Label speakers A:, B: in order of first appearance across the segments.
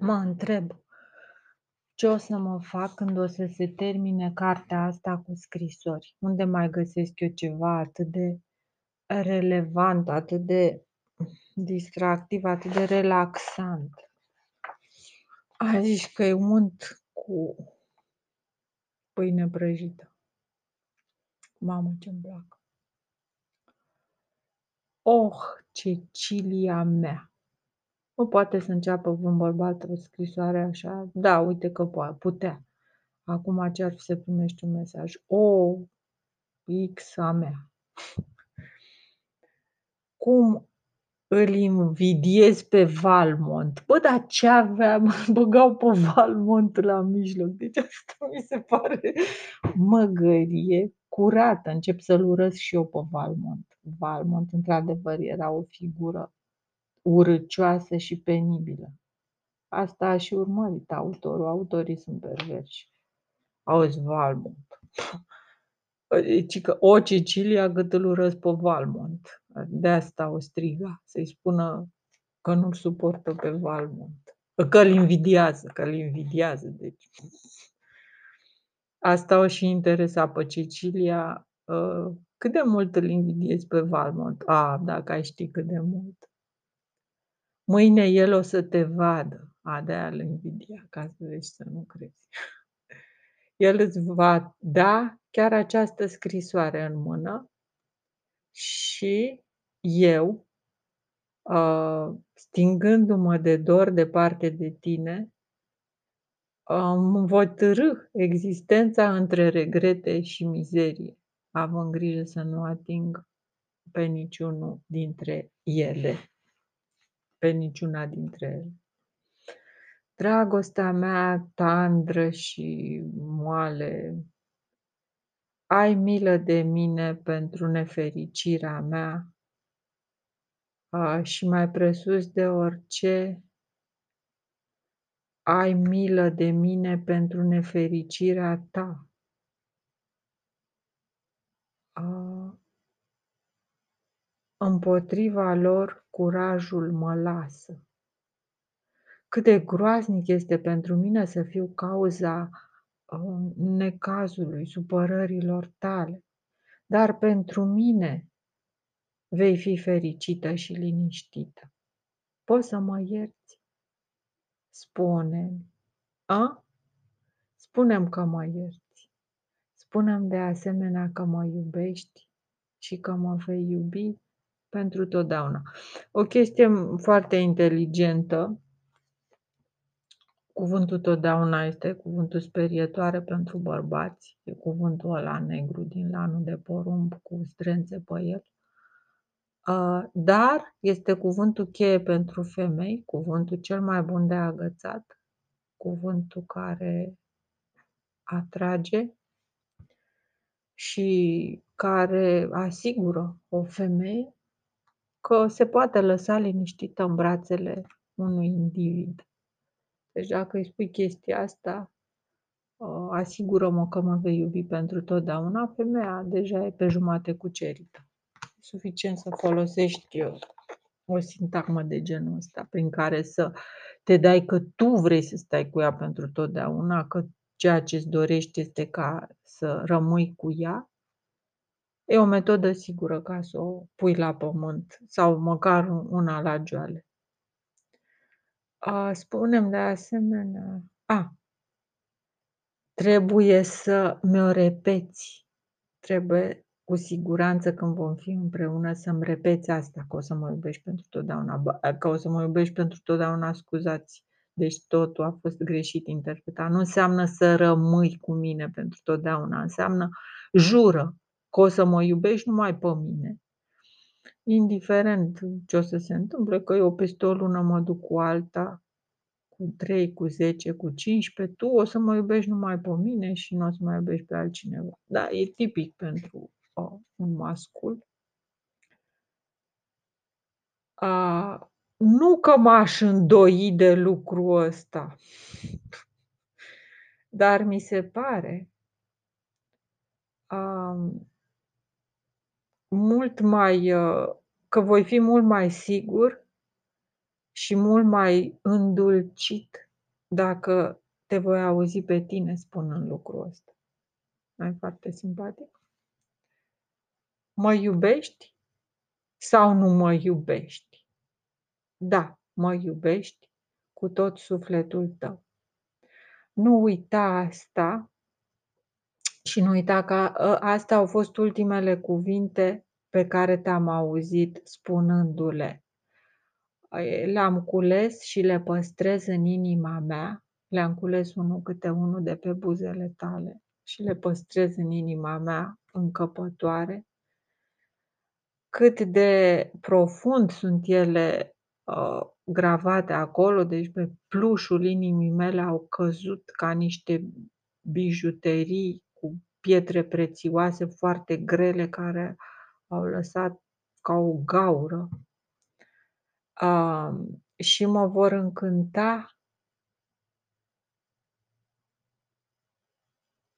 A: Mă întreb ce o să mă fac când o să se termine cartea asta cu scrisori. Unde mai găsesc eu ceva atât de relevant, atât de distractiv, atât de relaxant. A zis că e unt cu pâine prăjită. Mamă, ce-mi plac! Oh, Cecilia mea! Nu poate să înceapă un bărbat o scrisoare așa? Da, uite că poate, putea. Acum ce ar fi să primești un mesaj? O, X a mea. Cum îl invidiez pe Valmont. Bă, dar ce avea? Băgau pe Valmont la mijloc. Deci asta mi se pare măgărie curată. Încep să-l urăsc și eu pe Valmont. Valmont, într-adevăr, era o figură urâcioasă și penibilă. Asta a și urmărit autorul. Autorii sunt perversi. Auzi, Valmont. Deci că o Cecilia cât îl urăsc pe Valmont. De asta o striga, să-i spună că nu-l suportă pe Valmont. Că îl invidiază, că îl invidiază. Deci. Asta o și interesa pe Cecilia. Ă, cât de mult îl invidiezi pe Valmont? A, dacă ai ști cât de mult. Mâine el o să te vadă. A, de-aia îl invidia, ca să vezi să nu crezi. El îți va da chiar această scrisoare în mână și eu, uh, stingându-mă de dor departe de tine, îmi voi târâ existența între regrete și mizerie, având grijă să nu ating pe niciunul dintre ele pe niciuna dintre ele. Dragostea mea tandră și moale, ai milă de mine pentru nefericirea mea a, și mai presus de orice, ai milă de mine pentru nefericirea ta. A, împotriva lor curajul mă lasă. Cât de groaznic este pentru mine să fiu cauza uh, necazului, supărărilor tale, dar pentru mine vei fi fericită și liniștită. Poți să mă ierți? Spune-mi. A? Spune-mi că mă ierți. Spune-mi de asemenea că mă iubești și că mă vei iubi pentru totdeauna. O chestie foarte inteligentă, cuvântul totdeauna este cuvântul sperietoare pentru bărbați, e cuvântul ăla negru din lanul de porumb cu strențe pe el. Dar este cuvântul cheie pentru femei, cuvântul cel mai bun de agățat, cuvântul care atrage și care asigură o femeie că se poate lăsa liniștită în brațele unui individ. Deci dacă îi spui chestia asta, uh, asigură-mă că mă vei iubi pentru totdeauna, femeia deja e pe jumate cucerită. E suficient să folosești o sintagmă de genul ăsta, prin care să te dai că tu vrei să stai cu ea pentru totdeauna, că ceea ce îți dorești este ca să rămâi cu ea E o metodă sigură ca să o pui la pământ sau măcar una la joale. Spunem de asemenea, a, trebuie să mi-o repeți. Trebuie cu siguranță când vom fi împreună să-mi repeți asta, că o să mă iubești pentru totdeauna, că o să mă iubești pentru totdeauna, scuzați. Deci totul a fost greșit interpretat. Nu înseamnă să rămâi cu mine pentru totdeauna, înseamnă jură, că o să mă iubești numai pe mine. Indiferent ce o să se întâmple, că eu peste o lună mă duc cu alta, cu 3, cu 10, cu 15, tu o să mă iubești numai pe mine și nu o să mă iubești pe altcineva. Da, e tipic pentru o, un mascul. A, nu că m-aș îndoi de lucrul ăsta, dar mi se pare um, mult mai, uh, că voi fi mult mai sigur și mult mai îndulcit dacă te voi auzi pe tine spunând lucrul ăsta. Nu-i foarte simpatic? Mă iubești sau nu mă iubești? Da, mă iubești cu tot sufletul tău. Nu uita asta și nu uita că ă, astea au fost ultimele cuvinte pe care te-am auzit spunându-le. Le-am cules și le păstrez în inima mea, le-am cules unul câte unul de pe buzele tale și le păstrez în inima mea încăpătoare. Cât de profund sunt ele uh, gravate acolo, deci pe plușul inimii mele au căzut ca niște bijuterii cu pietre prețioase foarte grele care au lăsat ca o gaură. Uh, și mă vor încânta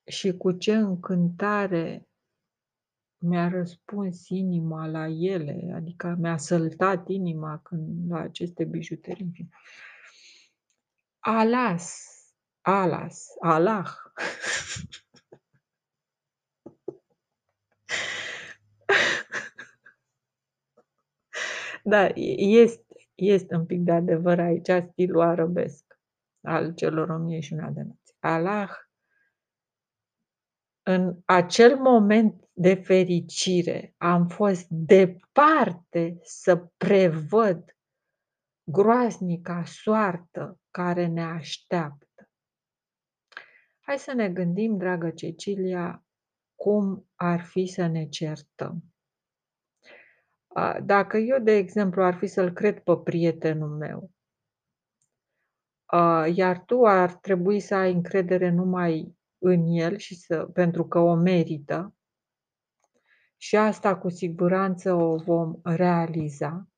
A: și cu ce încântare mi-a răspuns inima la ele, adică mi-a săltat inima când la aceste bijuterii. Alas, alas, Allah. Da, este, este un pic de adevăr aici, stilul arabesc al celor o mie și una de noți. Allah, în acel moment de fericire, am fost departe să prevăd groaznica soartă care ne așteaptă. Hai să ne gândim, dragă Cecilia, cum ar fi să ne certăm. Dacă eu, de exemplu, ar fi să-l cred pe prietenul meu, iar tu ar trebui să ai încredere numai în el și să, pentru că o merită, și asta cu siguranță o vom realiza.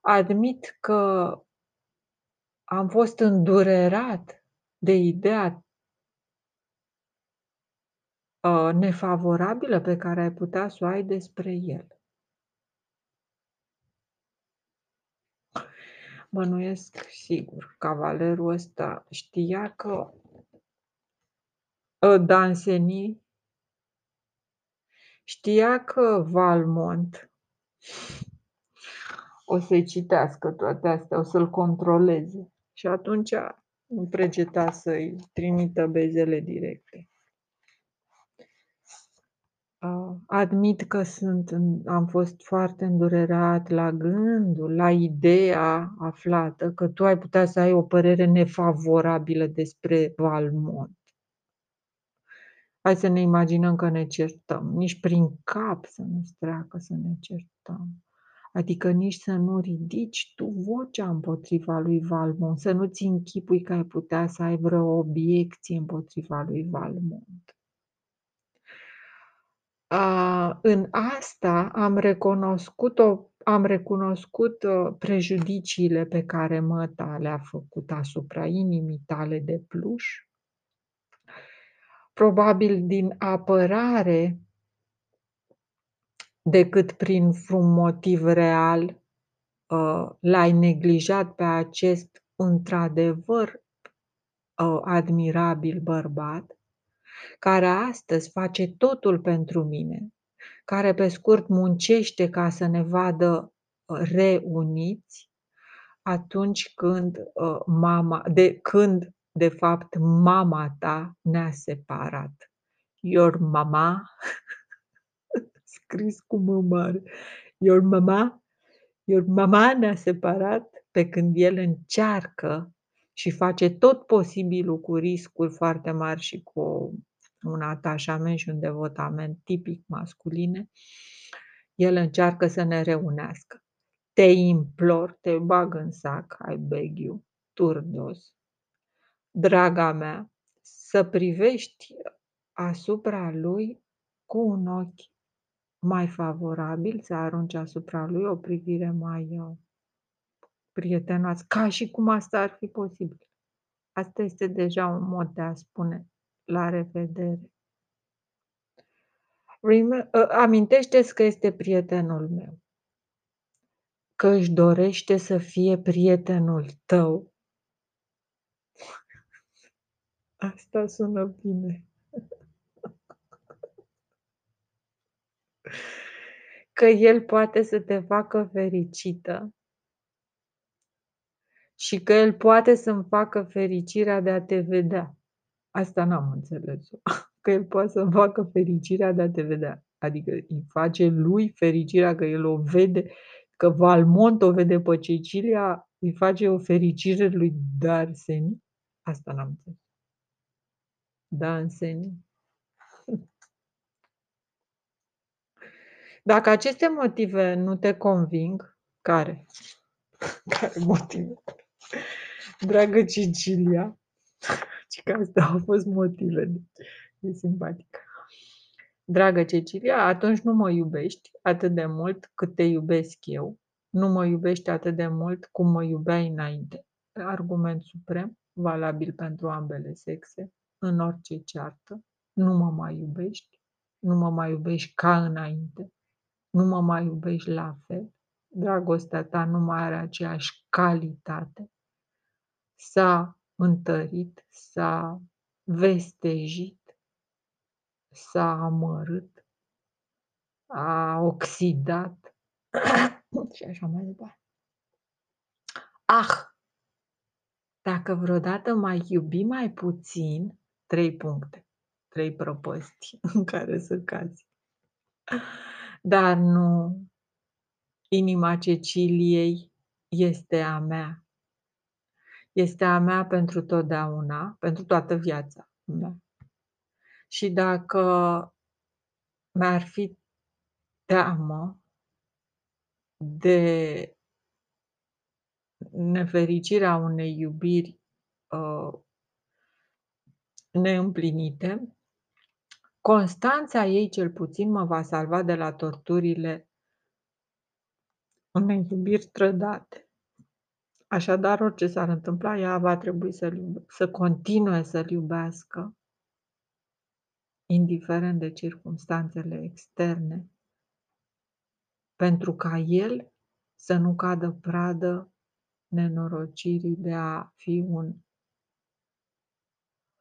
A: Admit că am fost îndurerat de ideea nefavorabilă pe care ai putea să o ai despre el. Bănuiesc sigur, cavalerul ăsta știa că ă, Danceny știa că Valmont o să-i citească toate astea, o să-l controleze și atunci nu pregeta să-i trimită bezele directe. Admit că sunt am fost foarte îndurerat la gândul, la ideea aflată că tu ai putea să ai o părere nefavorabilă despre Valmont. Hai să ne imaginăm că ne certăm. Nici prin cap să nu-ți treacă să ne certăm. Adică nici să nu ridici tu vocea împotriva lui Valmont, să nu-ți închipui că ai putea să ai vreo obiecție împotriva lui Valmont. A, în asta am recunoscut, o, am recunoscut uh, prejudiciile pe care măta le-a făcut asupra inimii tale de pluș, probabil din apărare decât prin vreun motiv real, uh, l-ai neglijat pe acest într-adevăr uh, admirabil bărbat care astăzi face totul pentru mine, care pe scurt muncește ca să ne vadă uh, reuniți atunci când uh, mama, de când de fapt mama ta ne-a separat. Your mama, scris cu mă mare, your mama, your mama ne-a separat pe când el încearcă și face tot posibilul cu riscuri foarte mari și cu un atașament și un devotament tipic masculine, el încearcă să ne reunească. Te implor, te bag în sac, I beg you, turdos, draga mea, să privești asupra lui cu un ochi mai favorabil, să arunci asupra lui o privire mai uh, prietenoasă, ca și cum asta ar fi posibil. Asta este deja un mod de a spune la revedere. Ă, amintește-ți că este prietenul meu, că își dorește să fie prietenul tău Asta sună bine. Că el poate să te facă fericită și că el poate să-mi facă fericirea de a te vedea. Asta n-am înțeles-o. Că el poate să-mi facă fericirea de a te vedea. Adică îi face lui fericirea că el o vede, că Valmont o vede pe Cecilia, îi face o fericire lui Darseni? Asta n-am înțeles. Danseni. Dacă aceste motive nu te conving, care? Care motive? Dragă Cecilia, și că astea au fost motivele. E simpatică. Dragă Cecilia, atunci nu mă iubești atât de mult cât te iubesc eu. Nu mă iubești atât de mult cum mă iubeai înainte. Argument suprem, valabil pentru ambele sexe, în orice ceartă. Nu mă mai iubești, nu mă mai iubești ca înainte, nu mă mai iubești la fel, dragostea ta nu mai are aceeași calitate, s-a întărit, s-a vestejit, s-a amărât, a oxidat și așa mai departe. Ah! Dacă vreodată mai iubi mai puțin, trei puncte, trei prăpăsti în care să cazi. Dar nu, inima Ceciliei este a mea. Este a mea pentru totdeauna, pentru toată viața mea. Și dacă mi-ar fi teamă de nefericirea unei iubiri uh, neîmplinite, constanța ei cel puțin mă va salva de la torturile unei iubiri trădate. Așadar, orice s-ar întâmpla, ea va trebui să, să continue să-l iubească, indiferent de circumstanțele externe, pentru ca el să nu cadă pradă nenorocirii de a fi un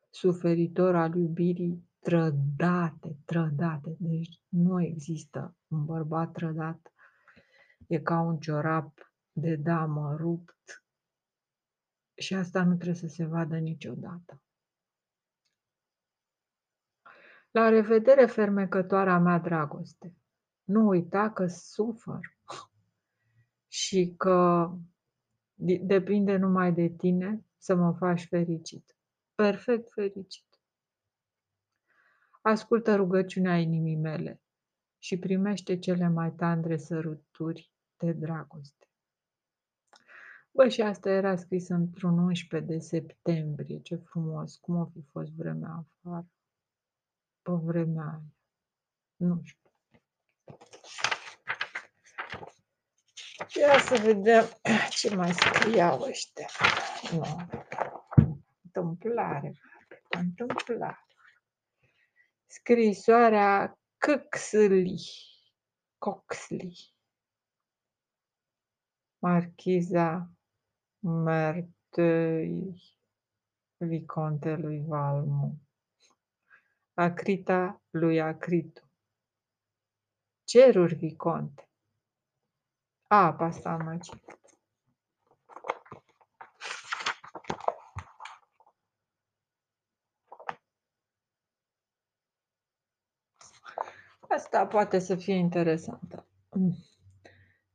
A: suferitor al iubirii trădate, trădate. Deci nu există un bărbat trădat. E ca un ciorap de damă rupt și asta nu trebuie să se vadă niciodată. La revedere, fermecătoarea mea dragoste. Nu uita că sufăr și că depinde numai de tine să mă faci fericit. Perfect fericit. Ascultă rugăciunea inimii mele și primește cele mai tandre săruturi de dragoste. Bă, și asta era scris într-un 11 de septembrie. Ce frumos! Cum a fi fost vremea afară? Pe vremea aia. Nu știu. Ia să vedem ce mai scriau ăștia. Nu. Întâmplare. Întâmplare. Scrisoarea Căxley. Coxley. Marchiza Mertăi Vicontelui Valmu. Acrita lui Acritu. Ceruri Viconte. A, pe asta am mai citit. Asta poate să fie interesantă.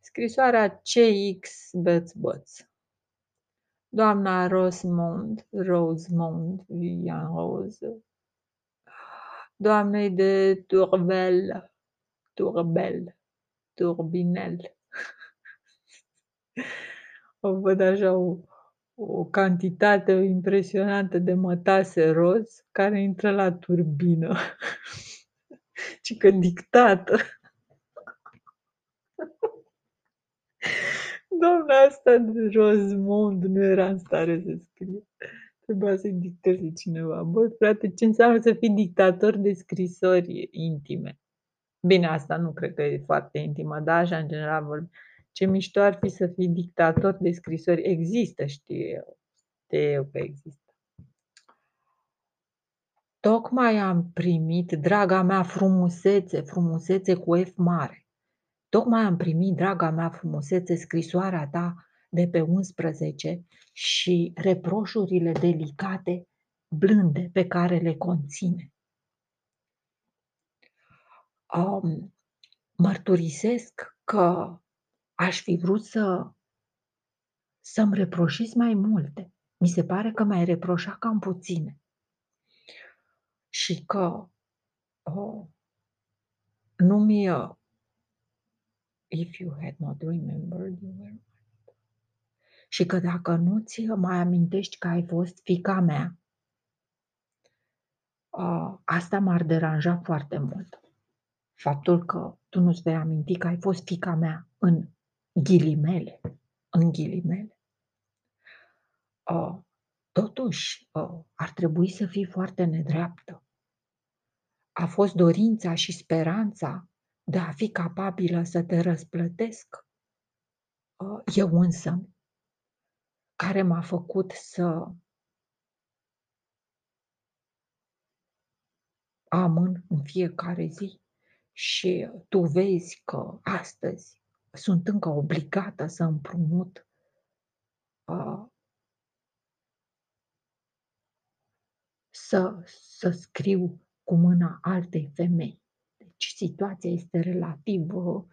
A: Scrisoarea CX Băț Băț. Doamna Rosemond, Rosemond, Vivian Rose, doamnei de Turbel, Turbel, Turbinel. O văd așa o, o cantitate impresionantă de mătase roz care intră la turbină. Și că dictată. Doamna asta de Rosemond nu era în stare să scrie. Trebuia să-i dicteze cineva. Băi, frate, ce înseamnă să fii dictator de scrisori intime? Bine, asta nu cred că e foarte intimă, dar așa, în general, vorbim. Ce mișto ar fi să fii dictator de scrisori. Există, știu eu. Știu eu că există. Tocmai am primit, draga mea frumusețe, frumusețe cu F mare. Tocmai am primit, draga mea frumusețe, scrisoarea ta de pe 11 și reproșurile delicate, blânde, pe care le conține. Um, mărturisesc că aș fi vrut să să-mi reproșezi mai multe. Mi se pare că mi-ai reproșat cam puține. Și că oh, nu mi if you had not remembered you were și că dacă nu ți mai amintești că ai fost fica mea, uh, asta m-ar deranja foarte mult. Faptul că tu nu-ți vei aminti că ai fost fica mea în ghilimele, în ghilimele. Uh, totuși, uh, ar trebui să fii foarte nedreaptă. A fost dorința și speranța de a fi capabilă să te răsplătesc. Uh, eu însă, care m-a făcut să amân în fiecare zi și tu vezi că astăzi sunt încă obligată să împrumut uh, să, să scriu cu mâna altei femei. Deci situația este relativ uh,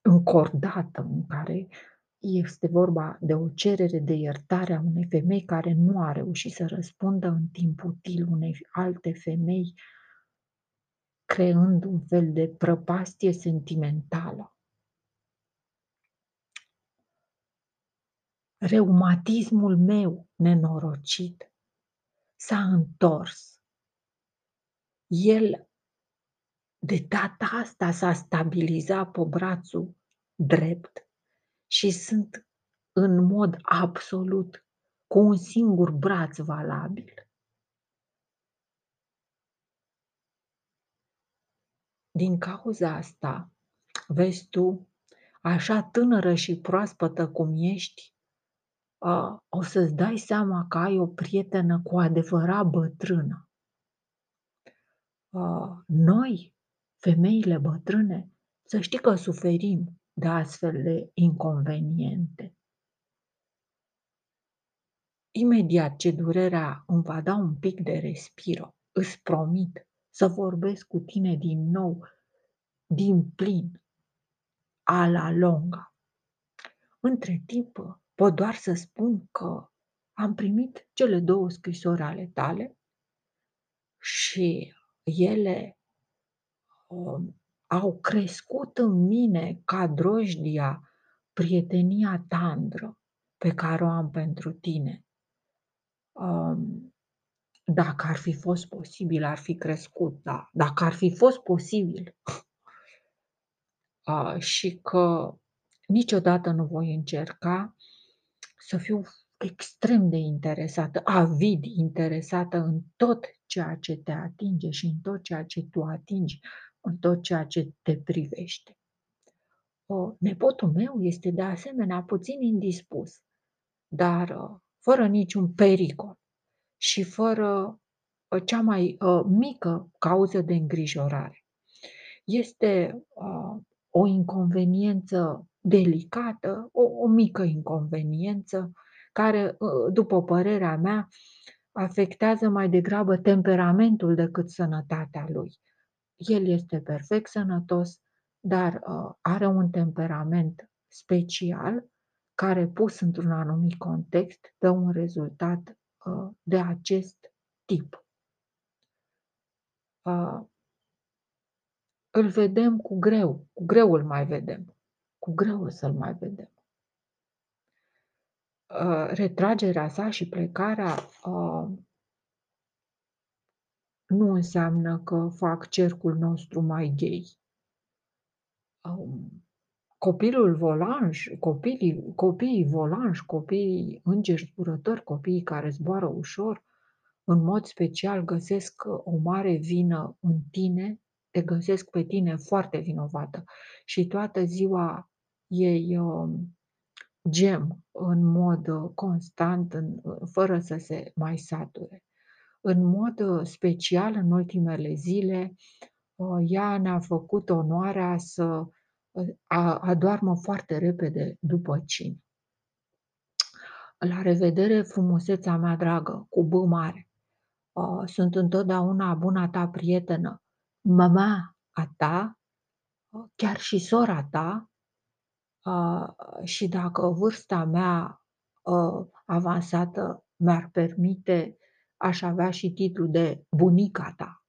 A: încordată în care este vorba de o cerere de iertare a unei femei care nu a reușit să răspundă în timp util unei alte femei, creând un fel de prăpastie sentimentală. Reumatismul meu nenorocit s-a întors. El de data asta s-a stabilizat pe brațul drept și sunt în mod absolut cu un singur braț valabil. Din cauza asta, vezi tu, așa tânără și proaspătă cum ești, o să-ți dai seama că ai o prietenă cu adevărat bătrână. Noi, femeile bătrâne, să știi că suferim de astfel de inconveniente. Imediat ce durerea îmi va da un pic de respiro, îți promit să vorbesc cu tine din nou, din plin, a la longa. Între timp, pot doar să spun că am primit cele două scrisori ale tale și ele um, au crescut în mine ca drojdia prietenia tandră pe care o am pentru tine. Um, dacă ar fi fost posibil, ar fi crescut, da. Dacă ar fi fost posibil. Uh, și că niciodată nu voi încerca să fiu extrem de interesată, avid interesată în tot ceea ce te atinge și în tot ceea ce tu atingi în tot ceea ce te privește. O, nepotul meu este de asemenea puțin indispus, dar uh, fără niciun pericol și fără uh, cea mai uh, mică cauză de îngrijorare. Este uh, o inconveniență delicată, o, o mică inconveniență care, uh, după părerea mea, afectează mai degrabă temperamentul decât sănătatea lui. El este perfect sănătos, dar uh, are un temperament special care, pus într-un anumit context, dă un rezultat uh, de acest tip. Uh, îl vedem cu greu, cu greu îl mai vedem, cu greu o să-l mai vedem. Uh, retragerea sa și plecarea uh, nu înseamnă că fac cercul nostru mai gay. Um, copilul volanj, copiii, copiii volanj, copiii îngeri zburători, copiii care zboară ușor, în mod special găsesc o mare vină în tine, te găsesc pe tine foarte vinovată și toată ziua ei um, gem în mod constant, în, fără să se mai sature în mod, uh, special în ultimele zile, uh, ea ne-a făcut onoarea să, uh, a adoarmă foarte repede după cină. La revedere, frumusețea mea dragă, cu B mare. Uh, sunt întotdeauna buna ta prietenă, mama a ta, uh, chiar și sora ta, uh, și dacă vârsta mea avansată mi-ar permite, aș avea și titlul de bunica ta.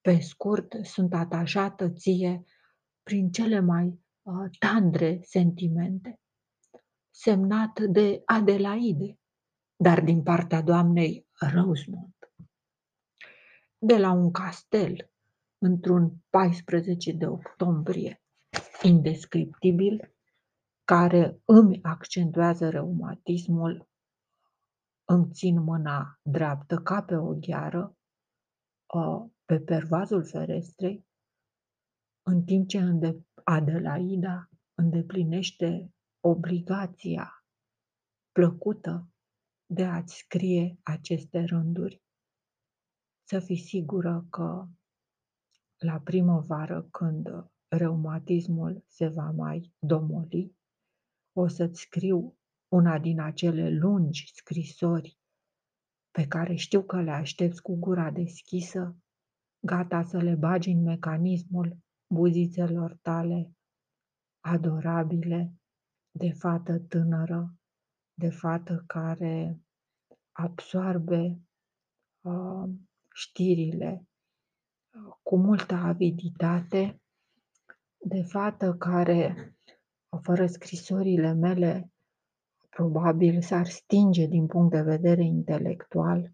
A: Pe scurt, sunt atașată ție prin cele mai tandre sentimente. Semnat de Adelaide, dar din partea doamnei Rosemont de la un castel într-un 14 de octombrie indescriptibil, care îmi accentuează reumatismul, îmi țin mâna dreaptă ca pe o gheară pe pervazul ferestrei, în timp ce Adelaida îndeplinește obligația plăcută de a-ți scrie aceste rânduri. Să fii sigură că la primăvară, când reumatismul se va mai domoli, o să-ți scriu una din acele lungi scrisori pe care știu că le aștepți cu gura deschisă, gata să le bagi în mecanismul buzițelor tale adorabile de fată tânără, de fată care absoarbe uh, știrile uh, cu multă aviditate, de fată care, fără scrisorile mele, probabil s-ar stinge din punct de vedere intelectual,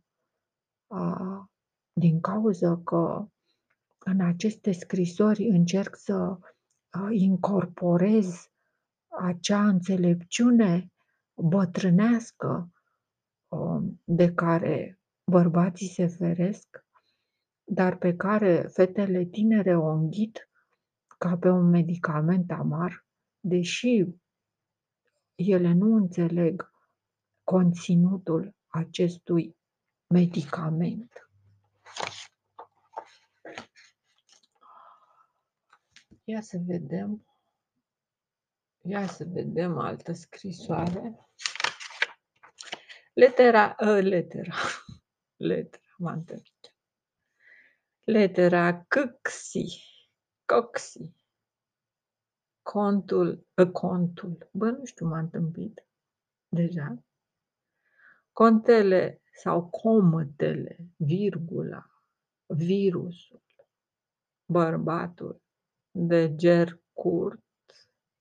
A: din cauza că în aceste scrisori încerc să incorporez acea înțelepciune bătrânească um, de care bărbații se feresc, dar pe care fetele tinere o înghit ca pe un medicament amar, deși ele nu înțeleg conținutul acestui medicament. Ia să vedem. Ia să vedem altă scrisoare. Letera, uh, letera. Letera, m-a întâlnit. Letera CXI, COXI. Contul, ă, contul, bă, nu știu, m-a întâmpit deja. Contele sau comătele, virgula, virusul, bărbatul, deger curt,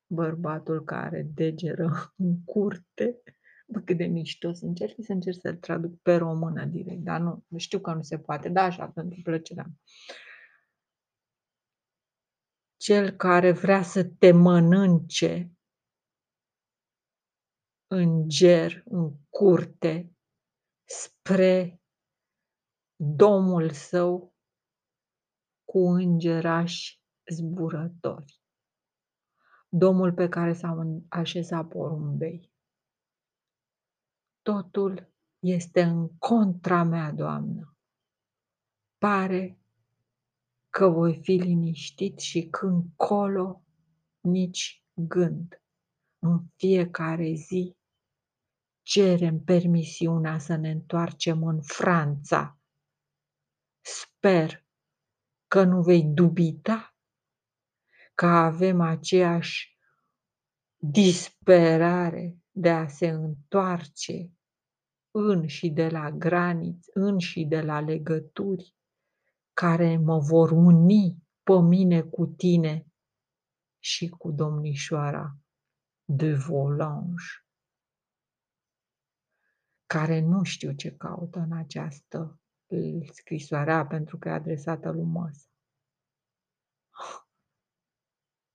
A: bărbatul care degeră în curte, Bă, cât de mișto să încerc să încerc să-l traduc pe română direct, dar nu, știu că nu se poate, da, așa, pentru plăcerea Cel care vrea să te mănânce în ger, în curte, spre domul său cu îngerași zburători. Domul pe care s-au așezat porumbei. Totul este în contra mea, Doamnă. Pare că voi fi liniștit și când colo nici gând. În fiecare zi cerem permisiunea să ne întoarcem în Franța. Sper că nu vei dubita că avem aceeași disperare de a se întoarce în și de la graniți, în și de la legături care mă vor uni pe mine cu tine și cu domnișoara de Volange, care nu știu ce caută în această scrisoare pentru că e adresată lui Măsa.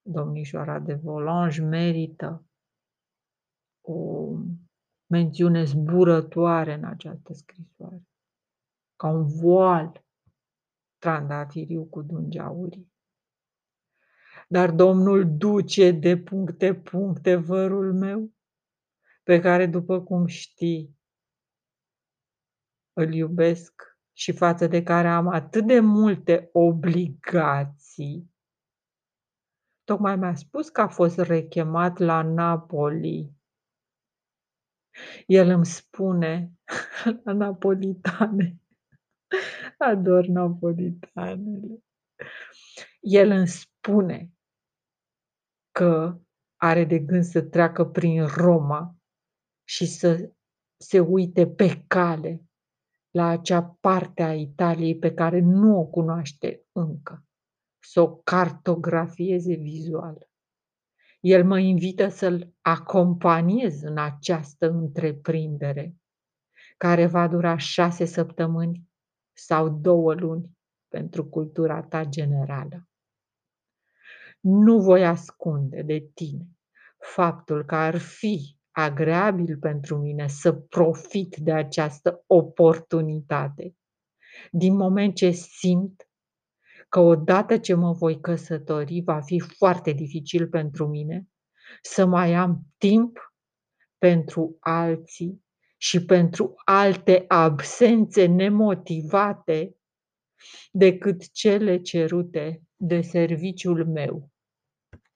A: Domnișoara de Volange merită o mențiune zburătoare în această scrisoare, ca un voal trandafiriu cu dungi aurii. Dar Domnul duce de puncte puncte vărul meu, pe care, după cum știi, îl iubesc și față de care am atât de multe obligații tocmai mi-a spus că a fost rechemat la Napoli. El îmi spune la napolitane, ador napolitanele. El îmi spune că are de gând să treacă prin Roma și să se uite pe cale la acea parte a Italiei pe care nu o cunoaște încă, să o cartografieze vizual. El mă invită să-l acompaniez în această întreprindere, care va dura șase săptămâni sau două luni pentru cultura ta generală. Nu voi ascunde de tine faptul că ar fi agreabil pentru mine să profit de această oportunitate, din moment ce simt că odată ce mă voi căsători va fi foarte dificil pentru mine să mai am timp pentru alții și pentru alte absențe nemotivate decât cele cerute de serviciul meu.